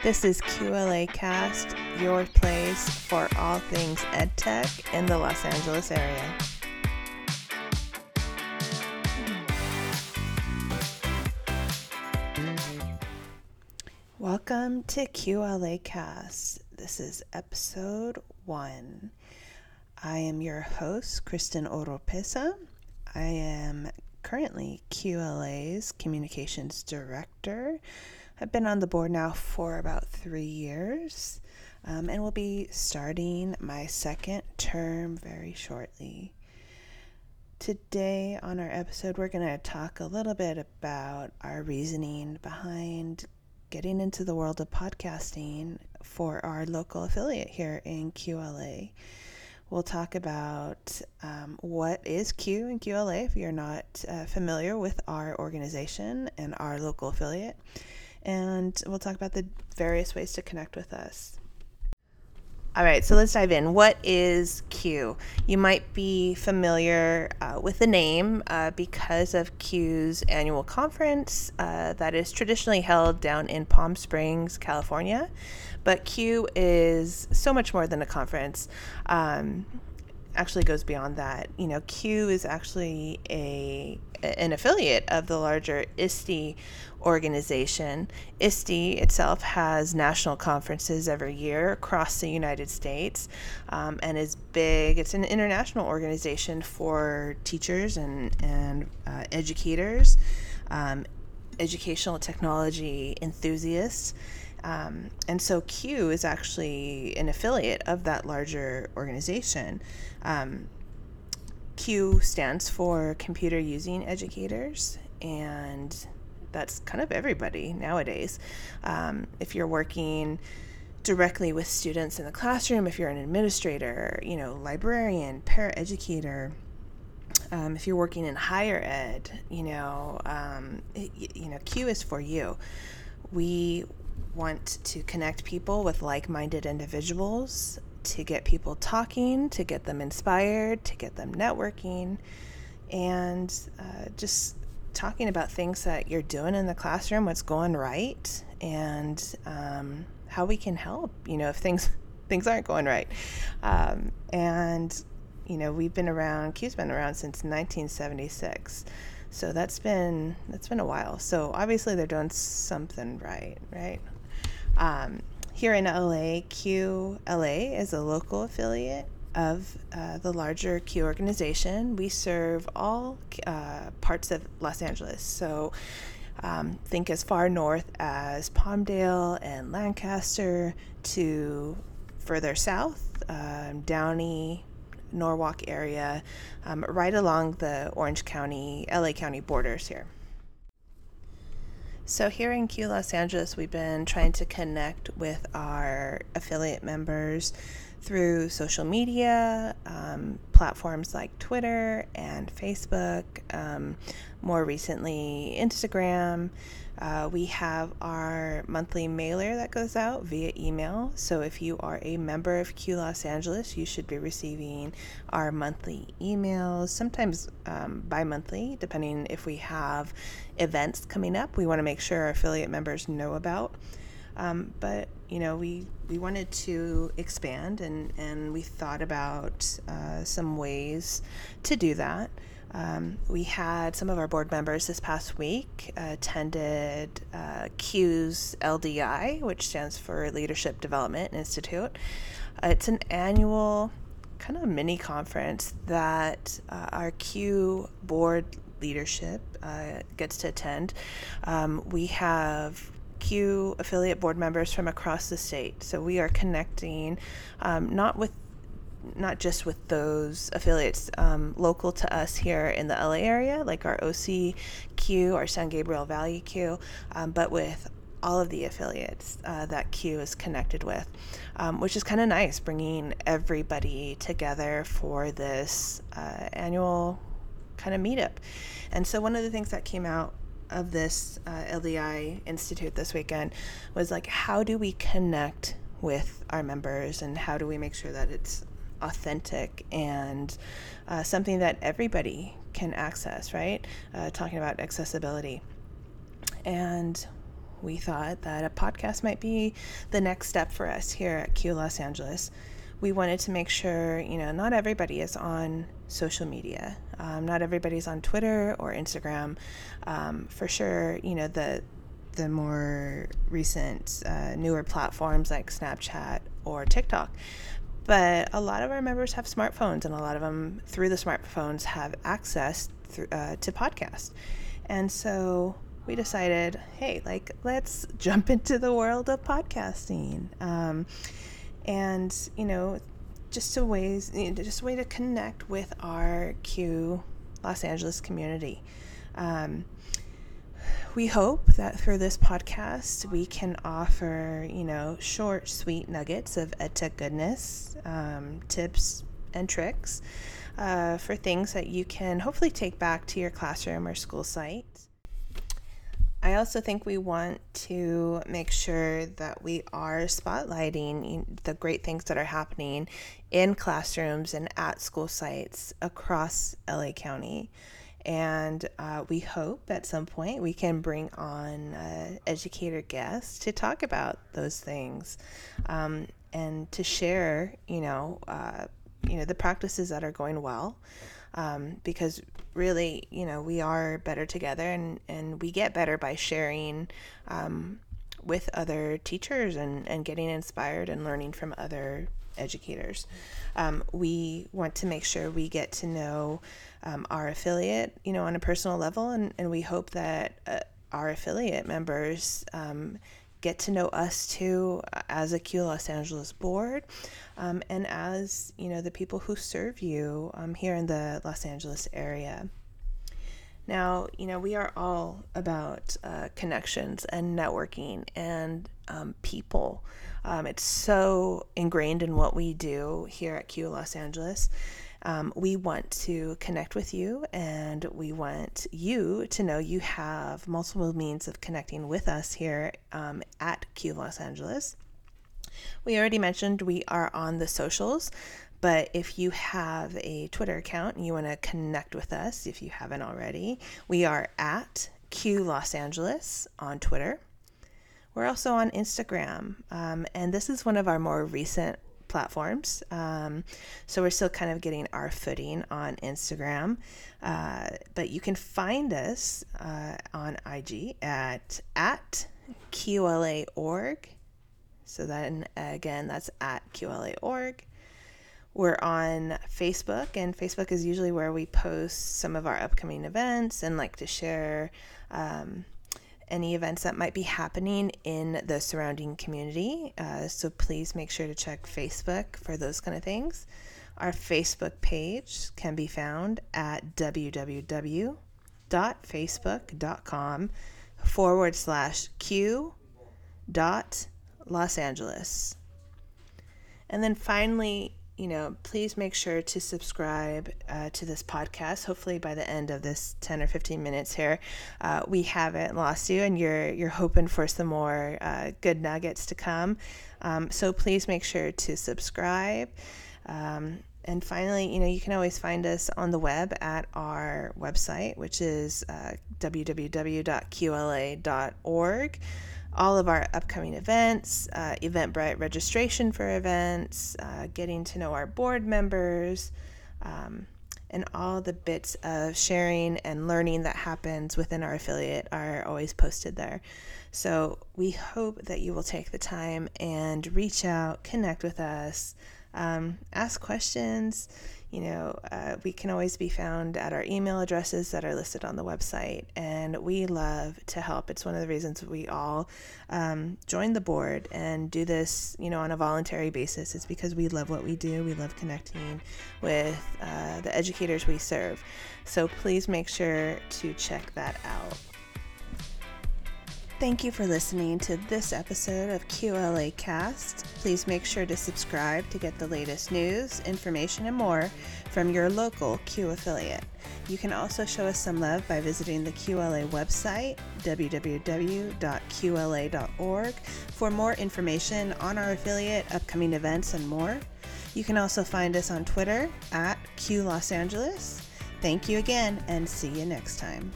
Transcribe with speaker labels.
Speaker 1: This is QLA Cast, your place for all things EdTech in the Los Angeles area. Welcome to QLA Cast. This is episode one. I am your host, Kristen Oropesa. I am currently QLA's Communications Director. I've been on the board now for about three years um, and will be starting my second term very shortly. Today, on our episode, we're going to talk a little bit about our reasoning behind getting into the world of podcasting for our local affiliate here in QLA. We'll talk about um, what is CUE and QLA if you're not uh, familiar with our organization and our local affiliate. And we'll talk about the various ways to connect with us. All right, so let's dive in. What is CUE? You might be familiar uh, with the name uh, because of CUE's annual conference uh, that is traditionally held down in Palm Springs, California. But CUE is so much more than a conference. Um, actually goes beyond that. You know, CUE is actually a an affiliate of the larger ISTE organization. ISTE itself has national conferences every year across the United States um, and is big. It's an international organization for teachers and, and uh, educators, um, educational technology enthusiasts. Um, and so CUE is actually an affiliate of that larger organization. Um, CUE stands for Computer Using Educators, and that's kind of everybody nowadays. Um, if you're working directly with students in the classroom, if you're an administrator, you know, librarian, paraeducator, um, if you're working in higher ed, you know, um, you know, CUE is for you. We want to connect people with like-minded individuals, to get people talking, to get them inspired, to get them networking, and uh, just talking about things that you're doing in the classroom, what's going right, and um, how we can help. You know, if things things aren't going right, um, and you know, we've been around. CUE's been around since 1976, so that's been that's been a while. So obviously they're doing something right, right? Um, here in LA, QLA is a local affiliate of uh, the larger CUE organization. We serve all uh, parts of Los Angeles. So um, think as far north as Palmdale and Lancaster to further south, um, Downey, Norwalk area, um, right along the Orange County, LA County borders here. So, here in CUE Los Angeles, we've been trying to connect with our affiliate members through social media, um, platforms like Twitter and Facebook, um, more recently, Instagram. Uh, we have our monthly mailer that goes out via email. So if you are a member of CUE Los Angeles, you should be receiving our monthly emails, sometimes um, bi monthly, depending if we have events coming up. We want to make sure our affiliate members know about. Um, but you know, we we wanted to expand, and and we thought about uh, some ways to do that. Um, we had some of our board members this past week attended uh, CUE's LDI, which stands for Leadership Development Institute. Uh, it's an annual kind of mini conference that uh, our CUE board leadership uh, gets to attend. Um, we have CUE affiliate board members from across the state, so we are connecting um, not with not just with those affiliates um, local to us here in the LA area, like our OCQ, our San Gabriel Valley CUE, um, but with all of the affiliates uh, that CUE is connected with, um, which is kind of nice, bringing everybody together for this uh, annual kind of meetup. And so, one of the things that came out of this uh, LDI Institute this weekend was like, how do we connect with our members and how do we make sure that it's authentic and uh, something that everybody can access, right? Uh, talking about accessibility. And we thought that a podcast might be the next step for us here at CUE Los Angeles. We wanted to make sure, you know, not everybody is on social media. Um, not everybody's on Twitter or Instagram. Um, for sure, you know, the the more recent, uh, newer platforms like Snapchat or TikTok. But a lot of our members have smartphones, and a lot of them, through the smartphones, have access through, uh, to podcasts. And so we decided, hey, like, let's jump into the world of podcasting. Um, and, you know, just a ways, just a way to connect with our CUE Los Angeles community. Um, we hope that through this podcast we can offer, you know, short, sweet nuggets of EdTech goodness, um, tips, and tricks uh, for things that you can hopefully take back to your classroom or school site. I also think we want to make sure that we are spotlighting the great things that are happening in classrooms and at school sites across LA County. And uh, we hope at some point we can bring on educator guests to talk about those things um, and to share, you know, uh, you know the practices that are going well. Um, because really, you know, we are better together and, and we get better by sharing um, with other teachers and, and getting inspired and learning from other educators. Um, we want to make sure we get to know um, our affiliate, you know, on a personal level, and, and we hope that uh, our affiliate members um, get to know us too uh, as a CUE Los Angeles board um, and as, you know, the people who serve you um, here in the Los Angeles area. Now, you know, we are all about uh, connections and networking and um, people. Um, it's so ingrained in what we do here at CUE Los Angeles. Um, we want to connect with you and we want you to know you have multiple means of connecting with us here um, at CUE Los Angeles. We already mentioned we are on the socials, but if you have a Twitter account and you want to connect with us, if you haven't already, we are at CUE Los Angeles on Twitter. We're also on Instagram, um, and this is one of our more recent platforms. Um, so we're still kind of getting our footing on Instagram. Uh, but you can find us uh, on IG at at QLA.org. So then again, that's at QLA.org. We're on Facebook, and Facebook is usually where we post some of our upcoming events and like to share um, any events that might be happening in the surrounding community. Uh, so please make sure to check Facebook for those kind of things. Our Facebook page can be found at www.facebook.com forward slash q dot Los Angeles. And then finally, you know, please make sure to subscribe uh, to this podcast. Hopefully, by the end of this ten or fifteen minutes here, uh, we haven't lost you, and you're you're hoping for some more uh, good nuggets to come. Um, so please make sure to subscribe. Um, and finally, you know, you can always find us on the web at our website, which is uh, www.qla.org all of our upcoming events, uh, Eventbrite registration for events, uh, getting to know our board members, um, and all the bits of sharing and learning that happens within our affiliate are always posted there. So we hope that you will take the time and reach out, connect with us, um, ask questions you know, uh, we can always be found at our email addresses that are listed on the website. And we love to help. It's one of the reasons we all um, join the board and do this, you know, on a voluntary basis. It's because we love what we do. We love connecting with uh, the educators we serve. So please make sure to check that out. Thank you for listening to this episode of QLA Cast. Please make sure to subscribe to get the latest news, information, and more from your local CUE affiliate. You can also show us some love by visiting the QLA website, www.qla.org, for more information on our affiliate, upcoming events, and more. You can also find us on Twitter at CUE Los Angeles. Thank you again, and see you next time.